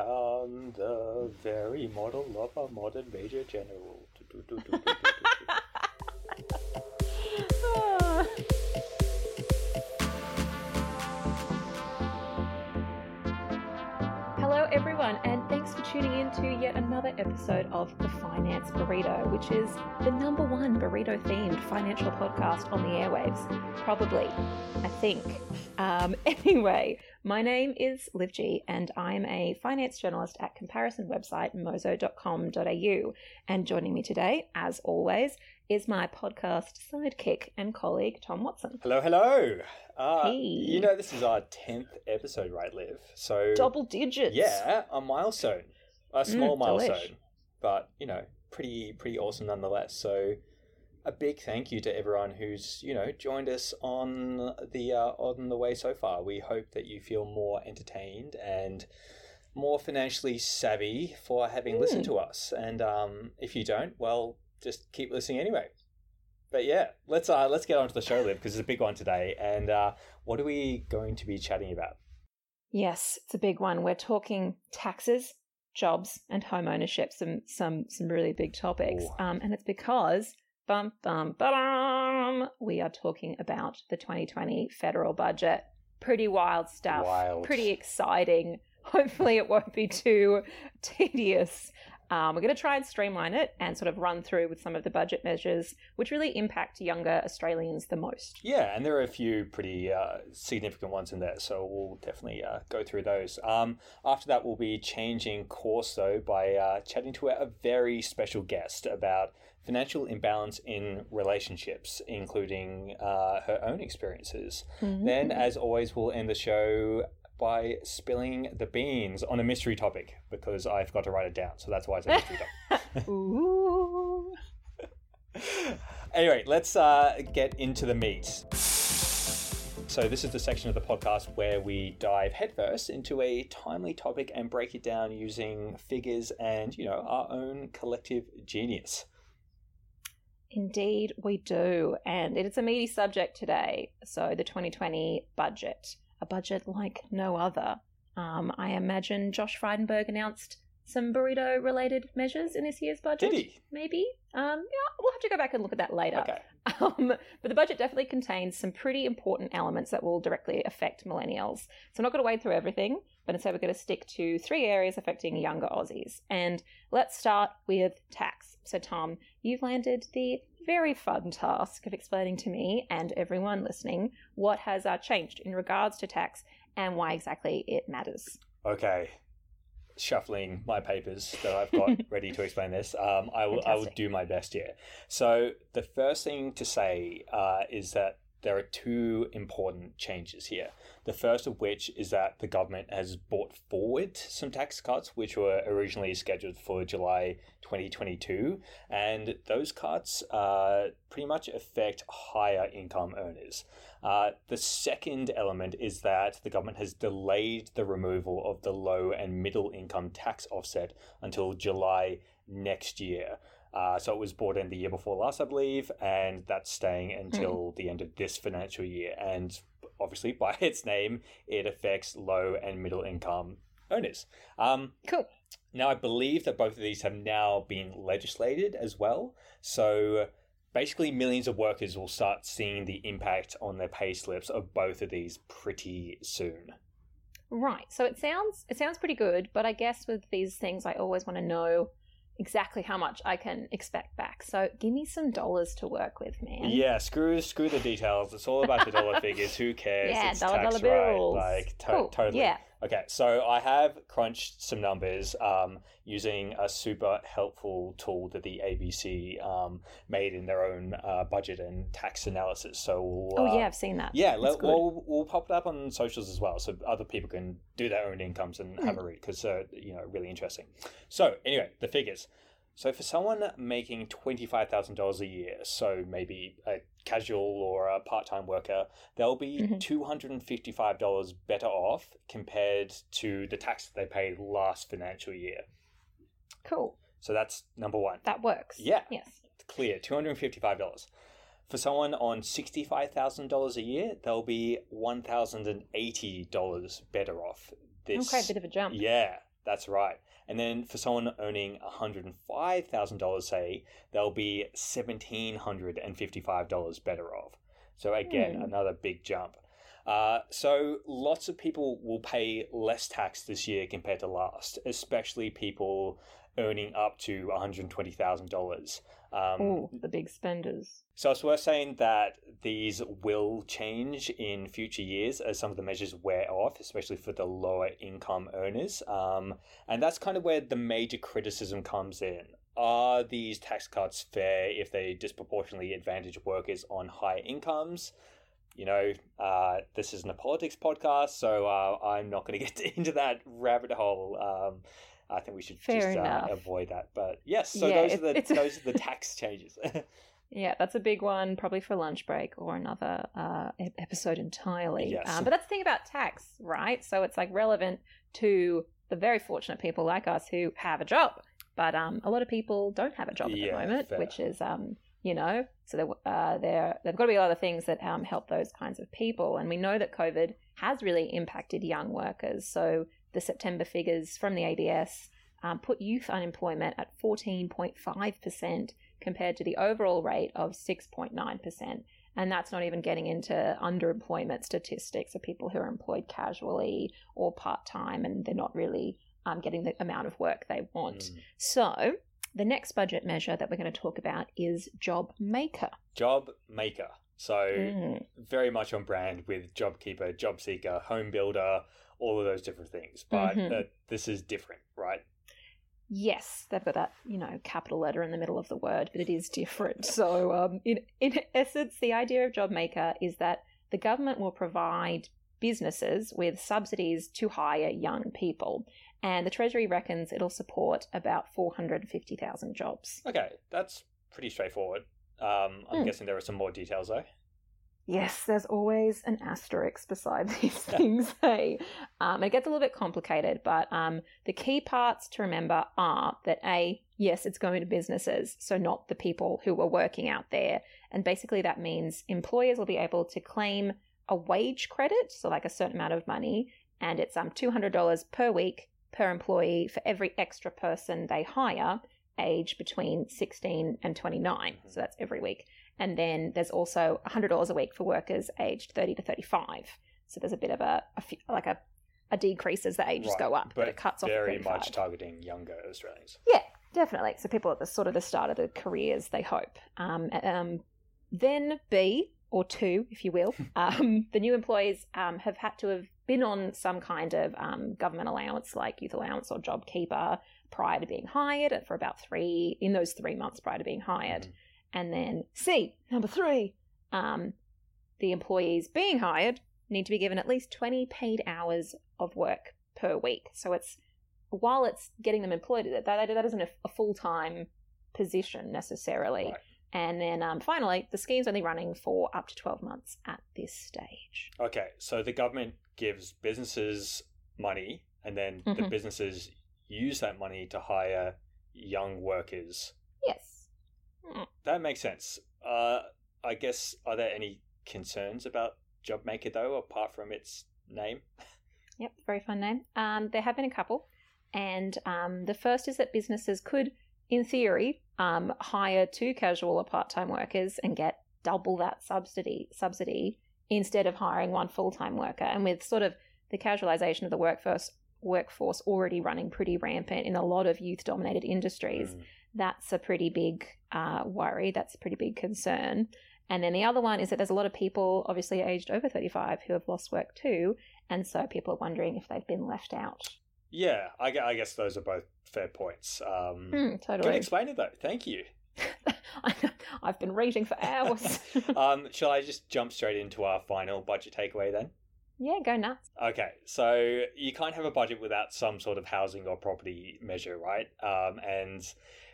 am the very model of a modern major general. Do, do, do, to yet another episode of The Finance Burrito, which is the number one burrito themed financial podcast on the airwaves. Probably, I think. Um, anyway, my name is Liv G, and I'm a finance journalist at comparison website mozo.com.au. And joining me today, as always, is my podcast sidekick and colleague, Tom Watson. Hello, hello. Uh, Hey. You know, this is our 10th episode, right, Liv? So, Double digits. yeah, a milestone. A small Mm, delish. milestone, but, you know, pretty pretty awesome nonetheless. So, a big thank you to everyone who's, you know, joined us on the uh, on the way so far. We hope that you feel more entertained and more financially savvy for having listened Hmm. to us. And um, if you don't, well, just keep listening anyway. But yeah, let's uh, let's get on to the show, Liv, because it's a big one today. And uh, what are we going to be chatting about? Yes, it's a big one. We're talking taxes, jobs, and home ownership. Some some some really big topics. Um, and it's because bum bum bum we are talking about the 2020 federal budget. Pretty wild stuff. Wild. Pretty exciting. Hopefully, it won't be too tedious. Um, we're going to try and streamline it and sort of run through with some of the budget measures which really impact younger Australians the most. Yeah, and there are a few pretty uh, significant ones in there, so we'll definitely uh, go through those. Um, after that, we'll be changing course though by uh, chatting to a very special guest about financial imbalance in relationships, including uh, her own experiences. Then, as always, we'll end the show by spilling the beans on a mystery topic because I forgot to write it down, so that's why it's a mystery topic. Ooh. anyway, let's uh, get into the meat. So, this is the section of the podcast where we dive headfirst into a timely topic and break it down using figures and, you know, our own collective genius. Indeed, we do. And it's a meaty subject today. So, the 2020 budget, a budget like no other. Um, I imagine Josh Frydenberg announced some burrito related measures in this year's budget. Did he? Maybe. Um, yeah, we'll have to go back and look at that later. Okay. Um, but the budget definitely contains some pretty important elements that will directly affect millennials. So I'm not going to wade through everything, but instead we're going to stick to three areas affecting younger Aussies. And let's start with tax. So, Tom, you've landed the very fun task of explaining to me and everyone listening what has uh, changed in regards to tax and why exactly it matters. Okay. Shuffling my papers that I've got ready to explain this. Um, I will I will do my best here. So the first thing to say uh, is that there are two important changes here. The first of which is that the government has brought forward some tax cuts, which were originally scheduled for July 2022, and those cuts uh, pretty much affect higher income earners. Uh, the second element is that the government has delayed the removal of the low and middle income tax offset until July next year. Uh, so it was brought in the year before last, I believe, and that's staying until the end of this financial year. And obviously, by its name, it affects low and middle income owners. Um, Cool. now, I believe that both of these have now been legislated as well. So basically, millions of workers will start seeing the impact on their pay slips of both of these pretty soon. Right. So it sounds it sounds pretty good, but I guess with these things I always want to know exactly how much I can expect back. So give me some dollars to work with, man. Yeah, screw screw the details. It's all about the dollar figures. Who cares? Yeah, it's dollar, tax, dollar right? bills. Like to- Cool, totally. yeah. Okay, so I have crunched some numbers um, using a super helpful tool that the ABC um, made in their own uh, budget and tax analysis. So we'll, Oh uh, yeah, I've seen that. Yeah, let, we'll, we'll pop it up on socials as well, so other people can do their own incomes and have Hmm. a read because uh, you know really interesting. So anyway, the figures. So for someone making twenty five thousand dollars a year, so maybe a casual or a part time worker, they'll be Mhm. two hundred and fifty five dollars better off compared to the tax that they paid last financial year. Cool. So that's number one. That works. Yeah. Yes. Clear, two hundred and fifty five dollars. For someone on sixty five thousand dollars a year, they'll be one thousand and eighty dollars better off. This Okay, a bit of a jump. yeah, That's right. And then for someone earning $105,000, say, they'll be $1,755 better off. So again, Hmm. another big jump. Uh, so lots of people will pay less tax this year compared to last, especially people earning up to $120,000. Um, Oh, the big spenders. so it's worth saying that these will change in future years as some of the measures wear off, especially for the lower income earners. Um, and that's kind of where the major criticism comes in. Are these tax cuts fair if they disproportionately advantage workers on higher incomes? You know, uh, this isn't a politics podcast, so uh, I'm not going to get into that rabbit hole. Um, I think we should Fair just uh, avoid that. But yes, so Yeah, those are the those are the tax changes. Yeah, that's a big one, probably for lunch break or another uh, episode entirely. Yes. Um, but that's the thing about tax, right? So it's like relevant to the very fortunate people like us who have a job, but um, a lot of people don't have a job at Yeah, the moment, fair. which is um, you know, so there, uh, there there've got to be a lot of things that um, help those kinds of people, and we know that COVID has really impacted young workers. So the September figures from the ABS um, put youth unemployment at 14.5% compared to the overall rate of 6.9%. And that's not even getting into underemployment statistics of people who are employed casually or part time and they're not really um, getting the amount of work they want. Mm. So, the next budget measure that we're going to talk about is Job Maker. Job maker. So Mm. very much on brand with job keeper, job seeker, home builder, all of those different things. But Mhm. uh, this is different, right? Yes, they've got that, you know, capital letter in the middle of the word, but it is different. So, um, in, in essence, the idea of Job Maker is that the government will provide businesses with subsidies to hire young people. And the Treasury reckons it'll support about 450,000 jobs. Okay, that's pretty straightforward. Um, I'm Hmm. guessing there are some more details though. Yes, there's always an asterisk beside these things. Hey, um, it gets a little bit complicated, but um, the key parts to remember are that a yes, it's going to businesses, so not the people who are working out there, and basically that means employers will be able to claim a wage credit, so like a certain amount of money, and it's um two hundred dollars per week per employee for every extra person they hire, age between sixteen and twenty nine. So that's every week. And then there's also $100 a week for workers aged 30 to 35. So there's a bit of a, a few, like a, a decrease as the ages Right, go up, but, but it cuts off Very much targeting younger Australians. Yeah, definitely. So people at the sort of the start of the careers, they hope. Um, um, then B or two, if you will, um, the new employees um, have had to have been on some kind of um, government allowance, like youth allowance or job keeper, prior to being hired for about three in those three months prior to being hired. Mhm. And then C, number three, um, the employees being hired need to be given at least 20 paid hours of work per week. So it's while it's getting them employed, that, that, that isn't a, a full time position necessarily. Right. And then um, finally, the scheme's only running for up to 12 months at this stage. Okay, so the government gives businesses money, and then the Mhm. businesses use that money to hire young workers. Yes. That makes sense. Uh, I guess are there any concerns about JobMaker though, apart from its name? Yep, very fun name. Um, there have been a couple, and um, the first is that businesses could, in theory, um, hire two casual or part-time workers and get double that subsidy subsidy instead of hiring one full-time worker. And with sort of the casualization of the workforce workforce already running pretty rampant in a lot of youth-dominated industries, Mm. That's a pretty big uh, worry. That's a pretty big concern. And then the other one is that there's a lot of people, obviously aged over 35, who have lost work too. And so people are wondering if they've been left out. Yeah, I, I guess those are both fair points. Um, Good totally. explainer though. Thank you. I've been reading for hours. Um, shall I just jump straight into our final budget takeaway then? yeah, go nuts. Okay, so you can't have a budget without some sort of housing or property measure, right? Um, and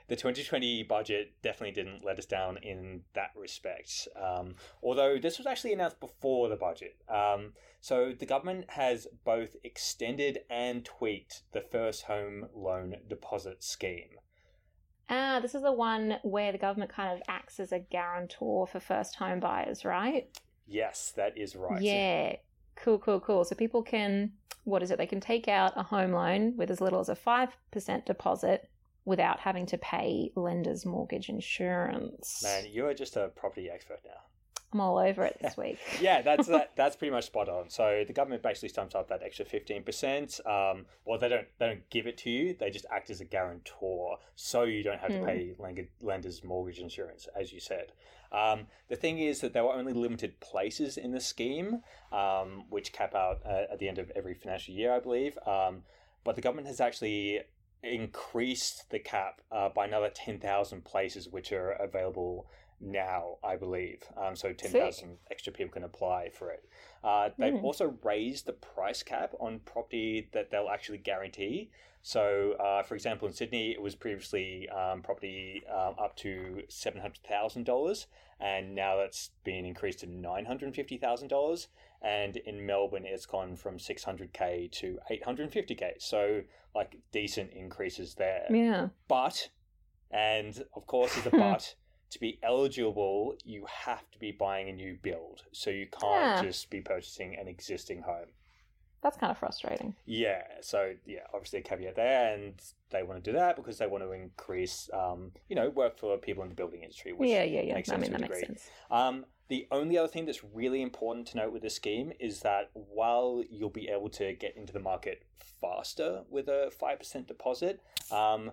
the 2020 budget definitely didn't let us down in that respect. Um, although this was actually announced before the budget. Um, so the government has both extended and tweaked the first home loan deposit scheme. Ah, this is the one where the government kind of acts as a guarantor for first home buyers, right? Yes, that is right. Yeah. Cool, cool, cool. So people can, what is it? They can take out a home loan with as little as a 5% deposit without having to pay lender's mortgage insurance. Man, you are just a property expert now. I'm all over it this week. yeah, that's that, that's pretty much spot on. So the government basically stumps up that extra fifteen percent. Um, well, they don't they don't give it to you. They just act as a guarantor, so you don't have to Hmm. pay lend- lender's mortgage insurance, as you said. Um, the thing is that there were only limited places in the scheme, um, which cap out uh, at the end of every financial year, I believe. Um, but the government has actually increased the cap uh, by another ten thousand places, which are available now, I believe. Um, so 10,000 extra people can apply for it. Uh, they've Mm. also raised the price cap on property that they'll actually guarantee. So, uh, for example, in Sydney, it was previously um, property um, up to $700,000, and now that's been increased to $950,000. And in Melbourne, it's gone from 600K to 850K. So, like, decent increases there. Yeah. But, and of course, there's a but, to be eligible, you have to be buying a new build. So you can't Yeah. just be purchasing an existing home. That's kind of frustrating. Yeah, so yeah, obviously a caveat there, and they want to do that because they want to increase, um, you know, work for people in the building industry. Which yeah, yeah, yeah. makes I mean, to that a makes degree. sense. Um, the only other thing that's really important to note with this scheme is that while you'll be able to get into the market faster with a 5% deposit, um,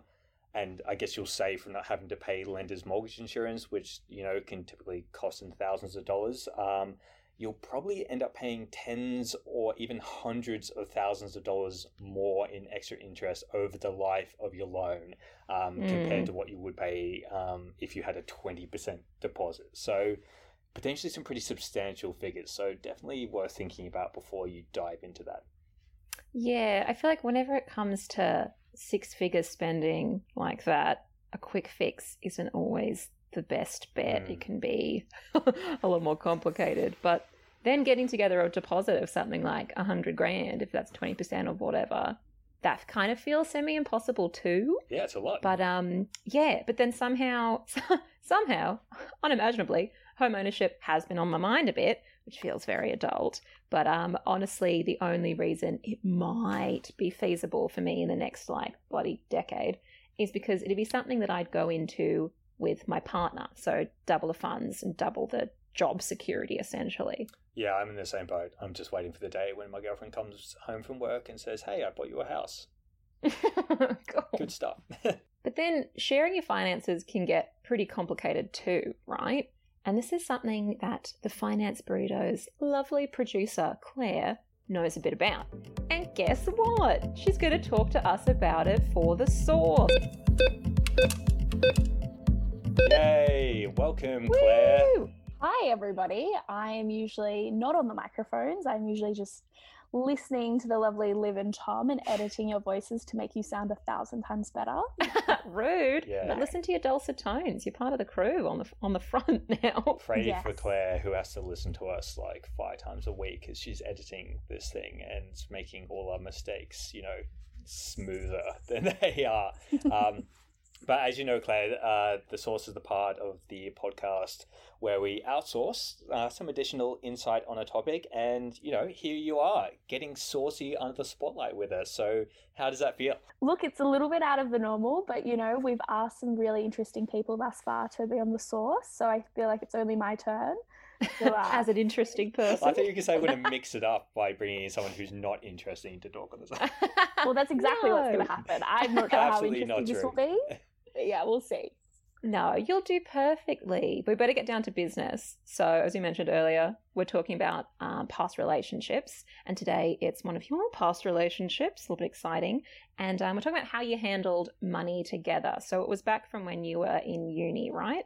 and I guess you'll save from not having to pay lender's mortgage insurance, which, you know, can typically cost in thousands of dollars, um, you'll probably end up paying tens or even hundreds of thousands of dollars more in extra interest over the life of your loan um, compared Mm. to what you would pay um, if you had a 20% deposit. So, potentially some pretty substantial figures. So, definitely worth thinking about before you dive into that. Yeah, I feel like whenever it comes to six figure spending like that, a quick fix isn't always the best bet. Mm. It can be a lot more complicated. But then getting together a deposit of something like a hundred grand, if that's twenty percent or whatever, that kind of feels semi impossible too. Yeah, it's a lot. But um, yeah. But then somehow, somehow, unimaginably, home ownership has been on my mind a bit, which feels very adult. But um, honestly, the only reason it might be feasible for me in the next like bloody decade is because it'd be something that I'd go into with my partner. So double the funds and double the job security, essentially. yeah, I'm in the same boat. I'm just waiting for the day when my girlfriend comes home from work and says, Hey, I bought you a house. Cool. Good stuff. But then sharing your finances can get pretty complicated too, right? And this is something that the Finance Burrito's lovely producer, Claire, knows a bit about. And guess what? She's going to talk to us about it for the source. Yay! Welcome, Claire. Hi, everybody. I am usually not on the microphones. I'm usually just listening to the lovely Liv and Tom and editing your voices to make you sound a thousand times better. Rude. Yeah. But listen to your dulcet tones. You're part of the crew on the on the front now. Afraid for Claire, who has to listen to us like five times a week as she's editing this thing and making all our mistakes, you know, smoother than they are. Um, but as you know, Claire, uh, the source is the part of the podcast where we outsource uh, some additional insight on a topic. And, you know, here you are getting saucy under the spotlight with us. So, how does that feel? Look, it's a little bit out of the normal, but you know, we've asked some really interesting people thus far to be on the source, so I feel like it's only my turn. to, uh, As an interesting person. I think you could say we're going to mix it up by bringing in someone who's not interesting to talk on the this. well, that's exactly what's going to happen. I'm not sure how interesting not this will be. Yeah, we'll see. No, you'll do perfectly. We better get down to business. So, as you mentioned earlier, we're talking about um, past relationships. And today it's one of your past relationships, a little bit exciting. And um, we're talking about how you handled money together. So, it was back from when you were in uni, right?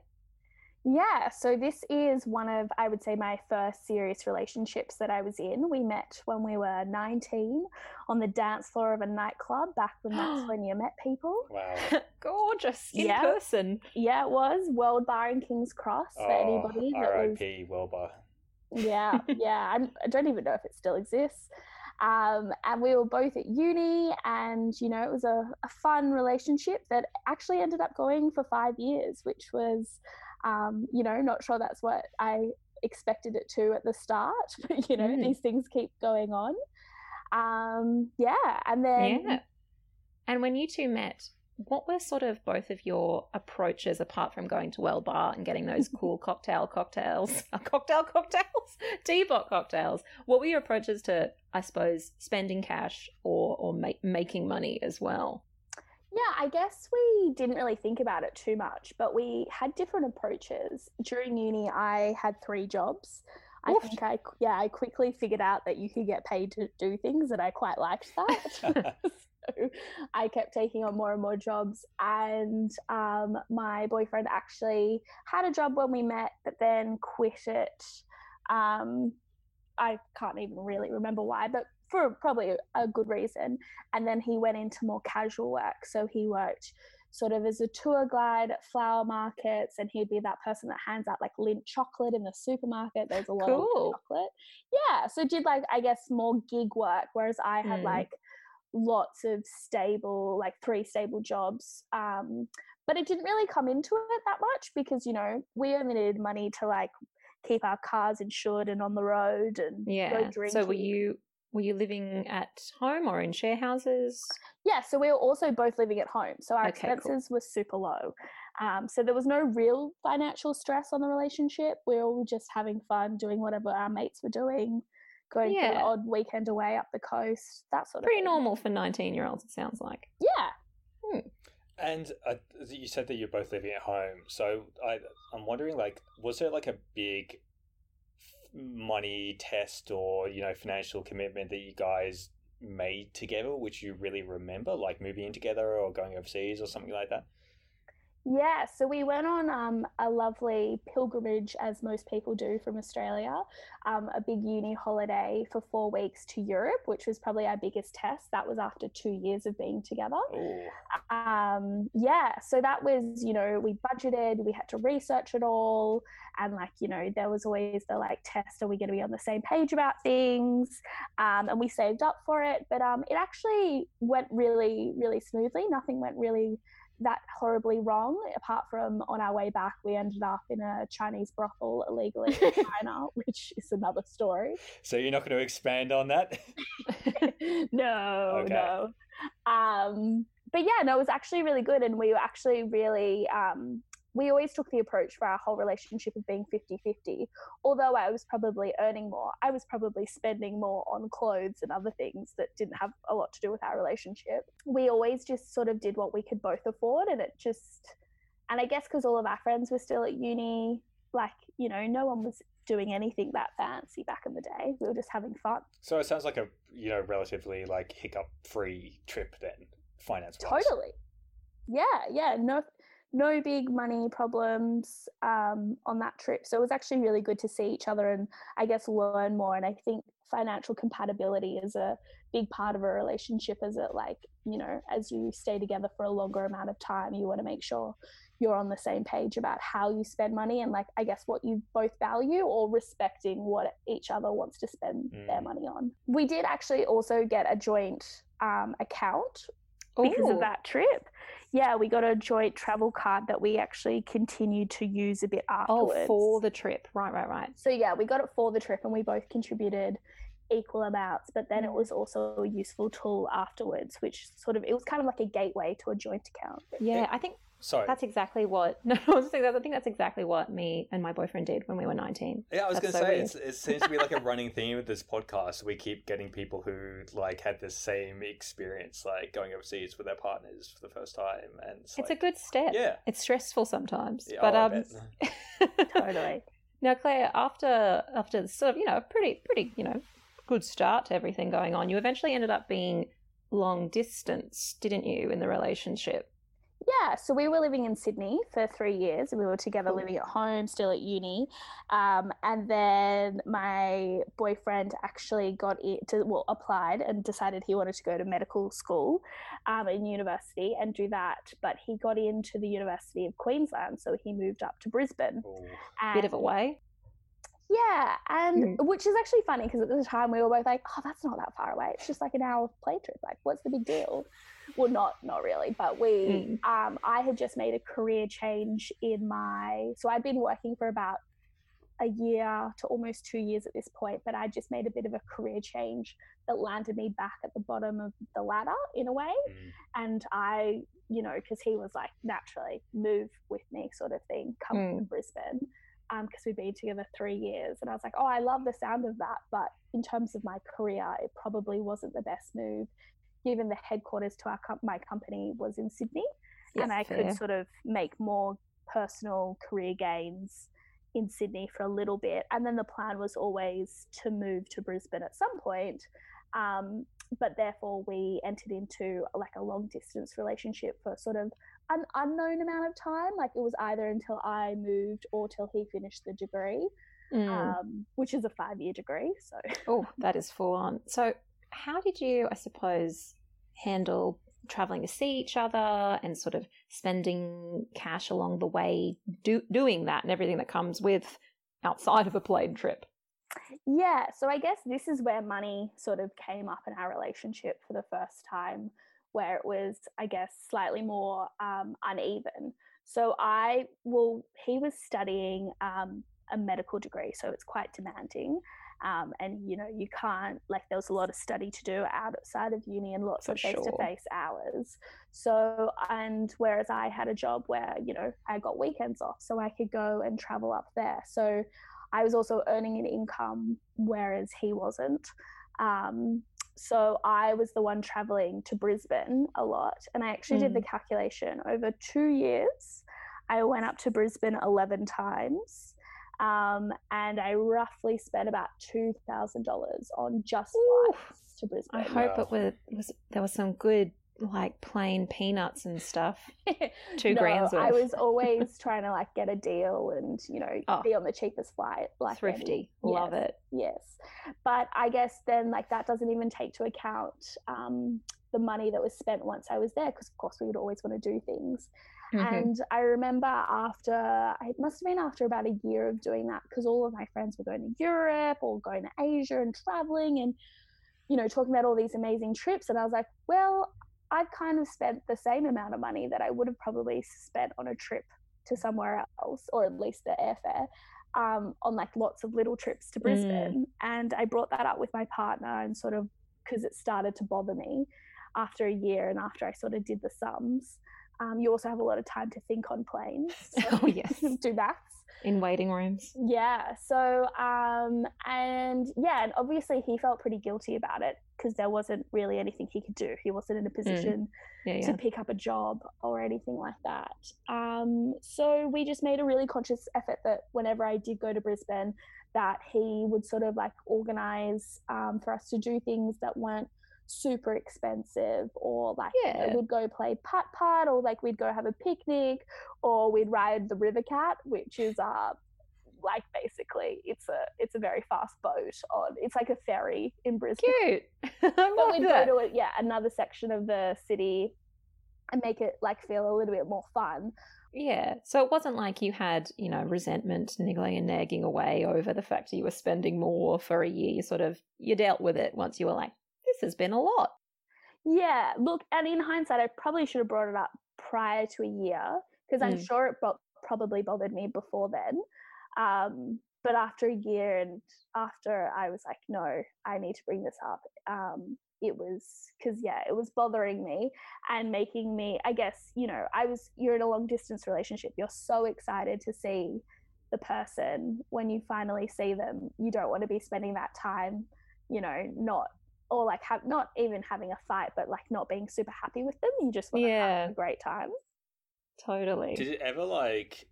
Yeah, so this is one of, I would say, my first serious relationships that I was in. We met when we were 19 on the dance floor of a nightclub back when that's when you met people. Wow. Gorgeous in Yeah. person. Yeah, it was World Bar in King's Cross for Oh, anybody that was. R.I.P. Wilbur. Yeah, yeah. I'm, I don't even know if it still exists. Um, and we were both at uni, and you know, it was a, a fun relationship that actually ended up going for five years, which was, um, you know, not sure that's what I expected it to at the start. But, you know, Mm. these things keep going on. Um, yeah. And then, yeah. And when you two met, what were sort of both of your approaches apart from going to World Bar and getting those cool cocktail cocktails, uh, cocktail cocktails, teapot cocktails? What were your approaches to, I suppose, spending cash or or ma- making money as well? Yeah, I guess we didn't really think about it too much, but we had different approaches. During uni, I had three jobs. I Oof. think I, yeah, I quickly figured out that you could get paid to do things, and I quite liked that. so I kept taking on more and more jobs. And um, my boyfriend actually had a job when we met, but then quit it. Um, I can't even really remember why, but for probably a good reason. And then he went into more casual work. So he worked sort of as a tour guide at flower markets, and he'd be that person that hands out like Lindt chocolate in the supermarket. There's a lot of Cool. chocolate. Yeah. So did like, I guess, more gig work, whereas I had Mm. like lots of stable, like three stable jobs. Um, but it didn't really come into it that much because, you know, we only needed money to like keep our cars insured and on the road and go Yeah. drinking. So were you were you living at home or in share houses? Yeah, so we were also both living at home, so our Okay, cool. expenses were super low. Um, so there was no real financial stress on the relationship. We were all just having fun, doing whatever our mates were doing, going for an odd weekend away up the coast, that sort of Pretty normal for nineteen year olds. It sounds like. Yeah, And uh, you said that you're both living at home, so I, I'm wondering, like, was there like a big money test or you know financial commitment that you guys made together, which you really remember, like moving in together or going overseas or something like that? Yeah, so we went on um, a lovely pilgrimage, as most people do from Australia, um, a big uni holiday for four weeks to Europe, which was probably our biggest test. That was after two years of being together. Um, yeah, so that was, you know, we budgeted, we had to research it all, and like, you know, there was always the like test: are we going to be on the same page about things? Um, and we saved up for it, but um, it actually went really, really smoothly. Nothing went really that horribly wrong apart from on our way back we ended up in a chinese brothel illegally in china which is another story so you're not going to expand on that? no Okay. no um but yeah no it was actually really good and we were actually really um we always took the approach for our whole relationship of being 50-50 although i was probably earning more i was probably spending more on clothes and other things that didn't have a lot to do with our relationship we always just sort of did what we could both afford and it just and i guess because all of our friends were still at uni like you know no one was doing anything that fancy back in the day we were just having fun So it sounds like a you know relatively like hiccup free trip then, finance. Totally. Yeah, yeah. No no big money problems um, on that trip. So it was actually really good to see each other and I guess learn more. And I think financial compatibility is a big part of a relationship as it like, you know, as you stay together for a longer amount of time, you want to make sure you're on the same page about how you spend money and like I guess what you both value or respecting what each other wants to spend their Mm. money on. We did actually also get a joint um, account because Ooh. of that trip. Yeah, we got a joint travel card that we actually continued to use a bit Oh, afterwards. for the trip. Right, right, right. So yeah, we got it for the trip and we both contributed equal amounts, but then it Mm. was also a useful tool afterwards, which sort of it was kind of like a gateway to a joint account. Yeah, I think Sorry. that's exactly what. No, I was saying that. I think that's exactly what me and my boyfriend did when we were nineteen. Yeah, I was going to so say it's, it seems to be like a running theme with this podcast. We keep getting people who like had the same experience, like going overseas with their partners for the first time, and it's, It's like, a good step. yeah. It's stressful sometimes, Yeah, but oh, um. Totally. now, Claire, after after sort of you know a pretty pretty you know good start to everything going on, you eventually ended up being long distance, didn't you, in the relationship? Yeah, so we were living in Sydney for three years. We were together living at home, still at uni. Um, and then my boyfriend actually got it to, well, applied and decided he wanted to go to medical school um, in university and do that. But he got into the University of Queensland, so he moved up to Brisbane. Ooh. Bit of a way. Yeah, and Mm. which is actually funny because at the time we were both like, "Oh, that's not that far away. It's just like an hour of plane trip. Like, what's the big deal?" Well, not not really, but we. Um, I had just made a career change in my. So I'd been working for about a year to almost two years at this point, but I just made a bit of a career change that landed me back at the bottom of the ladder in a way. Mm. And I, you know, because he was like, naturally, move with me sort of thing, come Mm. to Brisbane. Because we'd been together three years. And I was like, oh, I love the sound of that. But in terms of my career, it probably wasn't the best move, given the headquarters to our my company was in Sydney and I fair. could sort of make more personal career gains in Sydney for a little bit. And then the plan was always to move to Brisbane at some point. Um, but therefore, we entered into like a long distance relationship for sort of an unknown amount of time. Like it was either until I moved or till he finished the degree, Mm. um, which is a five year degree. So Oh, that is full on. So, how did you, I suppose, handle traveling to see each other and sort of spending cash along the way, do, doing that and everything that comes with outside of a plane trip? Yeah, so I guess this is where money sort of came up in our relationship for the first time, where it was, I guess, slightly more um, uneven. So I, well, he was studying um, a medical degree, so it's quite demanding. Um, and you know, you can't like there was a lot of study to do outside of uni and lots For of face to face hours. So, and whereas I had a job where you know I got weekends off, so I could go and travel up there. So I was also earning an income, whereas he wasn't. Um, so I was the one traveling to Brisbane a lot. And I actually did the calculation over two years. I went up to Brisbane 11 times. Um, and I roughly spent about $2,000 on just Ooh. flights to Brisbane. I hope Wow. it was, was there was some good like plain peanuts and stuff. Two no, grand's I was always trying to like get a deal and, you know, Oh. be on the cheapest flight. Like any- Thrifty, love Yes. it. Yes. But I guess then, like, that doesn't even take to account um, the money that was spent once I was there, because of course we would always want to do things. Mhm. And I remember after, it must have been after about a year of doing that, because all of my friends were going to Europe or going to Asia and traveling and, you know, talking about all these amazing trips. And I was like, well, I've kind of spent the same amount of money that I would have probably spent on a trip to somewhere else, or at least the airfare. Um, on like lots of little trips to Brisbane. And I brought that up with my partner and sort of because it started to bother me after a year and after I sort of did the sums. Um, you also have a lot of time to think on planes. so Oh, yes. do maths. In waiting rooms. Yeah. So, um, and yeah, and obviously he felt pretty guilty about it because there wasn't really anything he could do. He wasn't in a position Yeah, to pick up a job or anything like that. Um, so we just made a really conscious effort that whenever I did go to Brisbane, that he would sort of like organize um, for us to do things that weren't super expensive or like you know, we'd go play putt putt or like we'd go have a picnic or we'd ride the river cat which is uh like basically it's a it's a very fast boat on it's like a ferry in Brisbane Cute. But we'd that. go to it, yeah, another section of the city and make it like feel a little bit more fun. Yeah. So it wasn't like you had, you know, resentment niggling and nagging away over the fact that you were spending more for a year. You sort of you dealt with it once you were like, this has been a lot. Yeah, look, and in hindsight, I probably should have brought it up prior to a year because I'm Mm. sure it bo- probably bothered me before then. Um, but after a year and after I was like, no, I need to bring this up. Um, it was because yeah, it was bothering me and making me. I guess you know, I was. You're in a long distance relationship. You're so excited to see the person when you finally see them. You don't want to be spending that time, you know, not or like have not even having a fight, but like not being super happy with them. You just want to Yeah. have a great time. Totally. Did it ever like?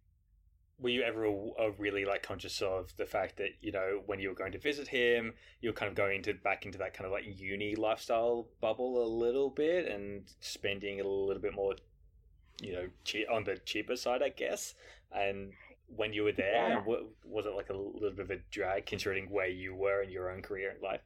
Were you ever uh, really like conscious of the fact that you know when you were going to visit him, you were kind of going into back into that kind of like uni lifestyle bubble a little bit and spending a little bit more, you know, che- on the cheaper side, I guess. And when you were there, Yeah. wa- was it like a little bit of a drag considering where you were in your own career and life?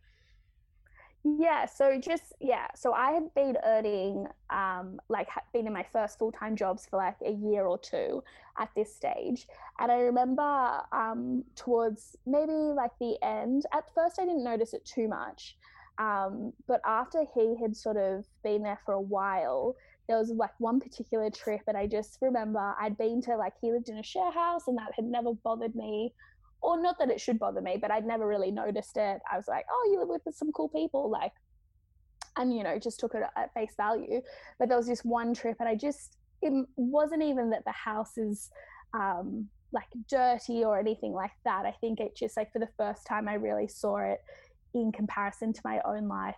Yeah, so just yeah, so I had been earning um like been in my first full-time jobs for like a year or two at this stage. And I remember um towards maybe like the end, at first I didn't notice it too much. Um, but after he had sort of been there for a while, there was like one particular trip and I just remember I'd been to like he lived in a share house and that had never bothered me or not that it should bother me, but I'd never really noticed it. I was like, oh, you live with some cool people, like, and you know, just took it at face value. But there was just one trip, and I just it wasn't even that the house is um, like dirty or anything like that. I think it just like for the first time I really saw it in comparison to my own life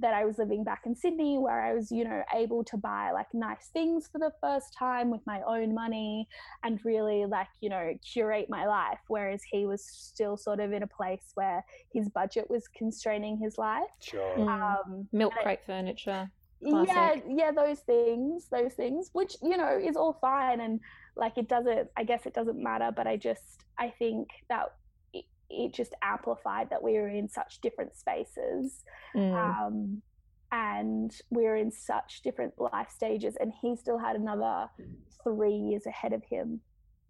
that I was living back in Sydney where I was, you know, able to buy like nice things for the first time with my own money and really like, you know, curate my life. Whereas he was still sort of in a place where his budget was constraining his life. Sure. Mm. Um, Milk and I- crate furniture. yeah yeah those things those things which you know is all fine and like it doesn't i guess it doesn't matter but i just i think that it, it just amplified that we were in such different spaces Mm. um and we were in such different life stages and he still had another three years ahead of him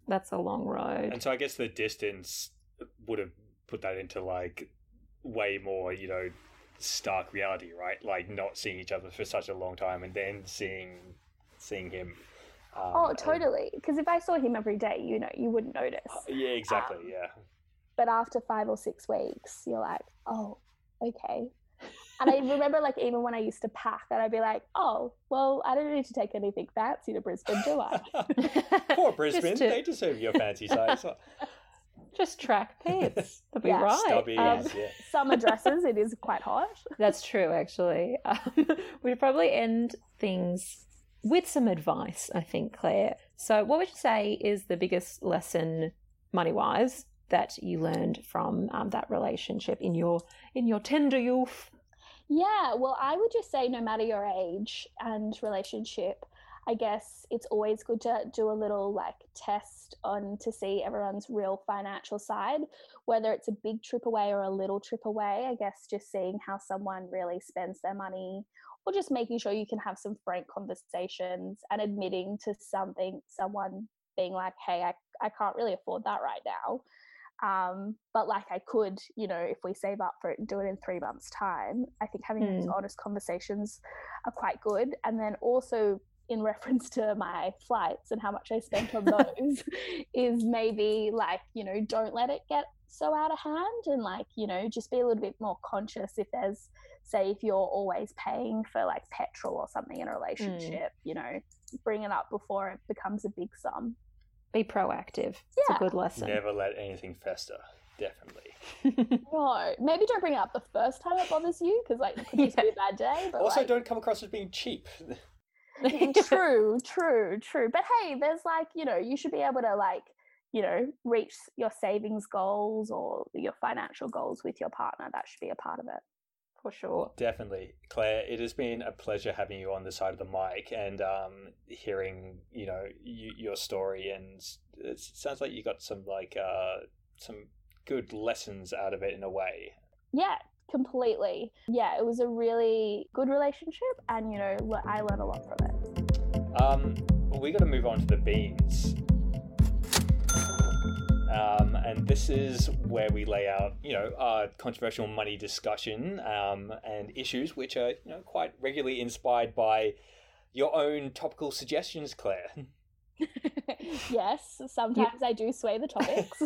That's a long road. And so I guess the distance would have put that into like way more, you know, stark reality, right? Like not seeing each other for such a long time and then seeing seeing him. Um, oh totally because if i saw him every day you know you wouldn't notice yeah, exactly. Um, yeah. But after five or six weeks, you're like, oh, okay. And I remember, like, even when I used to pack, that I'd be like, oh, well, I don't need to take anything fancy to Brisbane, do I? Poor Brisbane, to- they deserve your fancy size. Just track pants. That'd be Yeah. right. Stubby, Um, yeah. Summer dresses, it is quite hot. That's true, actually. Um, we'd probably end things with some advice, I think, Claire. So, what would you say is the biggest lesson, money wise, that you learned from um, that relationship in your in your tender youth? Yeah, well, I would just say no matter your age and relationship, I guess it's always good to do a little like test on to see everyone's real financial side, whether it's a big trip away or a little trip away. I guess just seeing how someone really spends their money or just making sure you can have some frank conversations and admitting to something, someone being like, hey, I, I can't really afford that right now um, but like I could, you know, if we save up for it and do it in three months' time, I think having those Mm. honest conversations are quite good. And then also in reference to my flights and how much I spent on those, is maybe like, you know, don't let it get so out of hand and like, you know, just be a little bit more conscious if there's say if you're always paying for like petrol or something in a relationship, you know, bring it up before it becomes a big sum. Be proactive. It's a good lesson. Never let anything fester. Definitely. No, maybe don't bring it up the first time it bothers you because like it could just be a bad day. But also, like, don't come across as being cheap. Mm, true, true, true. But hey, there's like you know you should be able to like you know reach your savings goals or your financial goals with your partner. That should be a part of it. For sure. Definitely, Claire. It has been a pleasure having you on the side of the mic and um, hearing, you know, you, your story. And it sounds like you got some like uh, some good lessons out of it in a way. Yeah, completely. Yeah, it was a really good relationship, and you know I learned a lot from it. Um, we got to move on to the beans. Um, and this is where we lay out, you know, our controversial money discussion um, and issues, which are, you know, quite regularly inspired by your own topical suggestions, Claire. yes, sometimes I do sway the topics.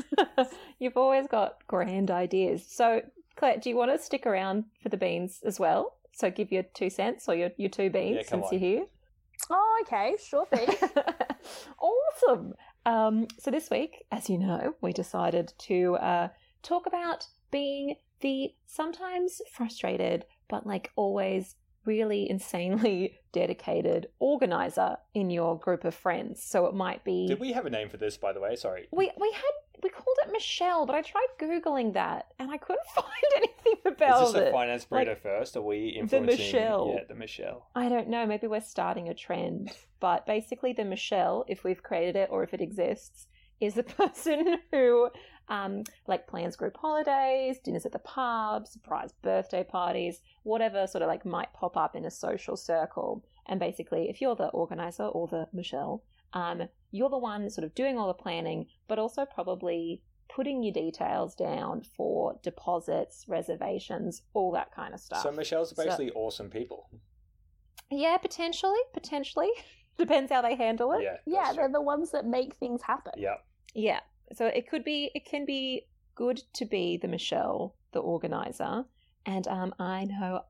You've always got grand ideas. So, Claire, do you want to stick around for the beans as well? So, give your two cents or your, your two beans Yeah, since on. you're here. oh, okay, sure thing. awesome. Um, so this week, as you know, we decided to uh, talk about being the sometimes frustrated, but like always really insanely dedicated organizer in your group of friends. So it might be Did we have a name for this, by the way? Sorry. we we had we called it Michelle, but I tried googling that and I couldn't find anything about Is this a finance burrito first? Are we influencing Michelle. Yeah, the Michelle. I don't know. Maybe we're starting a trend. But basically, the Michelle, if we've created it or if it exists, is the person who um, like plans group holidays, dinners at the pub, surprise birthday parties, whatever sort of like might pop up in a social circle. And basically, if you're the organizer or the Michelle, um, you're the one sort of doing all the planning, but also probably putting your details down for deposits, reservations, all that kind of stuff. So Michelle's So- basically awesome people. Yeah, potentially, potentially. Depends how they handle it. Yeah. yeah, that's they're the ones that make things happen. Yeah. Yeah. So it could be, it can be good to be the Michelle, the organizer. And um, I know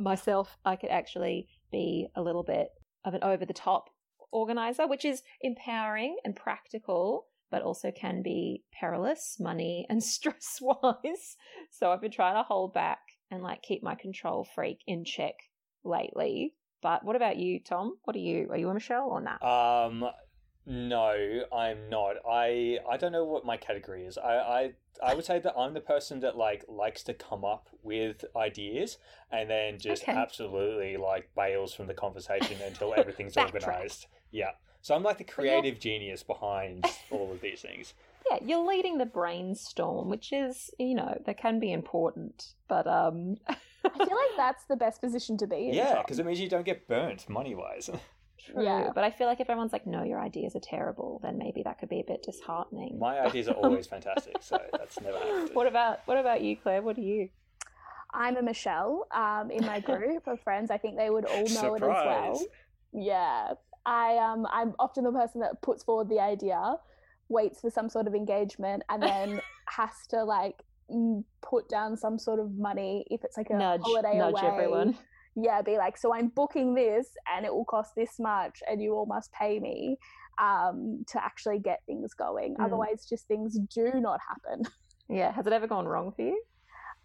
myself, I could actually be a little bit of an over the top organizer, which is empowering and practical, but also can be perilous, money and stress wise. So I've been trying to hold back and like keep my control freak in check lately. But what about you, Tom? What are you? Are you a Michelle or not? Um, no, I'm not. I I don't know what my category is. I, I I would say that I'm the person that like likes to come up with ideas and then just Okay. absolutely like bails from the conversation until everything's organized. Yeah. So I'm like the creative genius behind all of these things. Yeah, you're leading the brainstorm, which is, you know, that can be important. But um I feel like that's the best position to be in. Yeah, because it means you don't get burnt money wise. True. Yeah. But I feel like if everyone's like, no, your ideas are terrible, then maybe that could be a bit disheartening. My ideas are always fantastic, so that's never happened. what about what about you, Claire? What are you? I'm a Michelle um, in my group of friends. I think they would all know it as well. Yeah, I um, I'm often the person that puts forward the idea, waits for some sort of engagement, and then has to like put down some sort of money if it's like a nudge, holiday nudge away. everyone. Yeah, be like, so I'm booking this, and it will cost this much, and you all must pay me um, to actually get things going. Mm. Otherwise, just things do not happen. Yeah. Has it ever gone wrong for you?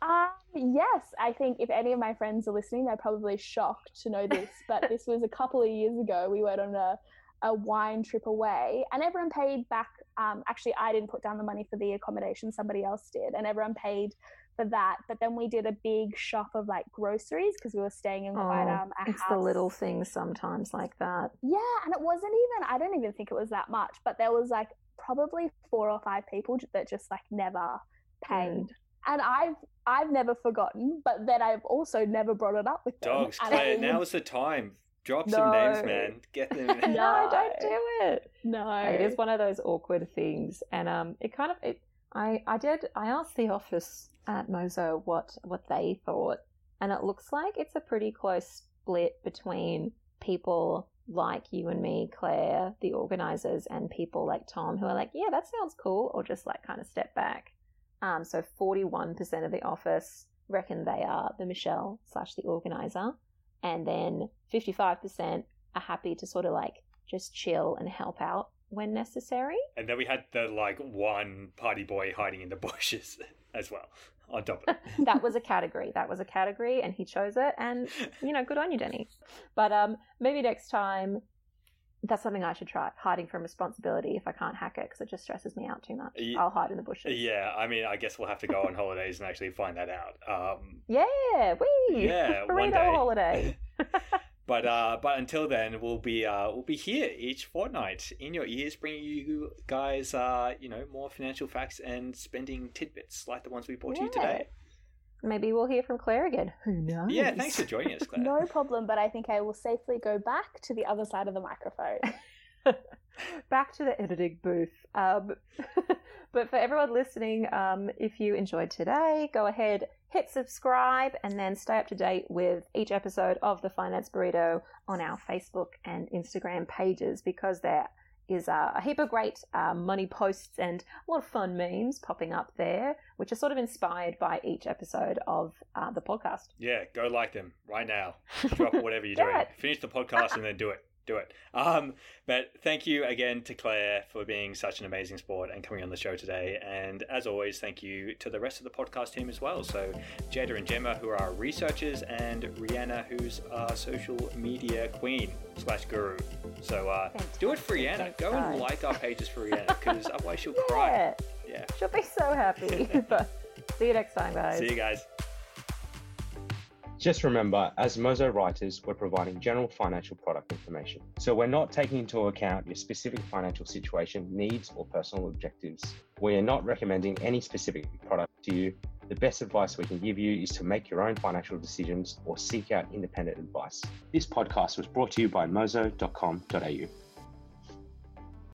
Um, yes, I think if any of my friends are listening, they're probably shocked to know this. But this was a couple of years ago. We went on a, a wine trip away, and everyone paid back. Um, actually, I didn't put down the money for the accommodation; somebody else did, and everyone paid for that. But then we did a big shop of like groceries because we were staying in quite Oh, um, a it's house. the little things sometimes like that. Yeah, and it wasn't even. I don't even think it was that much, but there was like probably four or five people that just like never paid. And I've I've never forgotten, but then I've also never brought it up with them. Dogs, And Claire, now is the time. Drop some names, man. Get them. No, No. don't do it. no, It is one of those awkward things, and um, it kind of it. I I did. I asked the office at Mozo what what they thought, and it looks like it's a pretty close split between people like you and me, Claire, the organizers, and people like Tom, who are like, yeah, that sounds cool, or just like kind of step back. Um, so forty one percent of the office reckon they are the Michelle slash the organizer, and then fifty five percent are happy to sort of like just chill and help out when necessary. And then we had the like one party boy hiding in the bushes as well. On top of it. That was a category. That was a category, and he chose it. And you know, good on you, Denny. But um, maybe next time, that's something I should try. Hiding from responsibility if I can't hack it because it just stresses me out too much. Ye- I'll hide in the bushes. Yeah, I mean, I guess we'll have to go on holidays and actually find that out. Um, Yeah, we yeah, one day. holiday. But uh, but until then, we'll be uh, we'll be here each fortnight in your ears, bringing you guys uh, you know more financial facts and spending tidbits like the ones we brought you today. Maybe we'll hear from Claire again. Who knows? Yeah, thanks for joining us, Claire. no problem. But I think I will safely go back to the other side of the microphone. back to the editing booth. Um, but for everyone listening, um, if you enjoyed today, go ahead, hit subscribe, and then stay up to date with each episode of the Finance Burrito on our Facebook and Instagram pages because there is uh, a heap of great uh, money posts and a lot of fun memes popping up there, which are sort of inspired by each episode of uh, the podcast. Yeah, go like them right now. Drop whatever you're Do doing. it. Finish the podcast and then do it. Do it. Um, but thank you again to Claire for being such an amazing sport and coming on the show today. And as always, thank you to the rest of the podcast team as well. So Jada and Gemma, who are our researchers, and Rihanna, who's our social media queen slash guru. So uh, do it for Rihanna. Thanks, Go and like our pages for Rihanna because otherwise she'll cry. Yeah, Yeah. she'll be so happy. but see you next time, guys. See you guys. Just remember, as Mozo writers, we're providing general financial product information. So we're not taking into account your specific financial situation, needs, or personal objectives. We are not recommending any specific product to you. The best advice we can give you is to make your own financial decisions or seek out independent advice. This podcast was brought to you by mozo.com.au.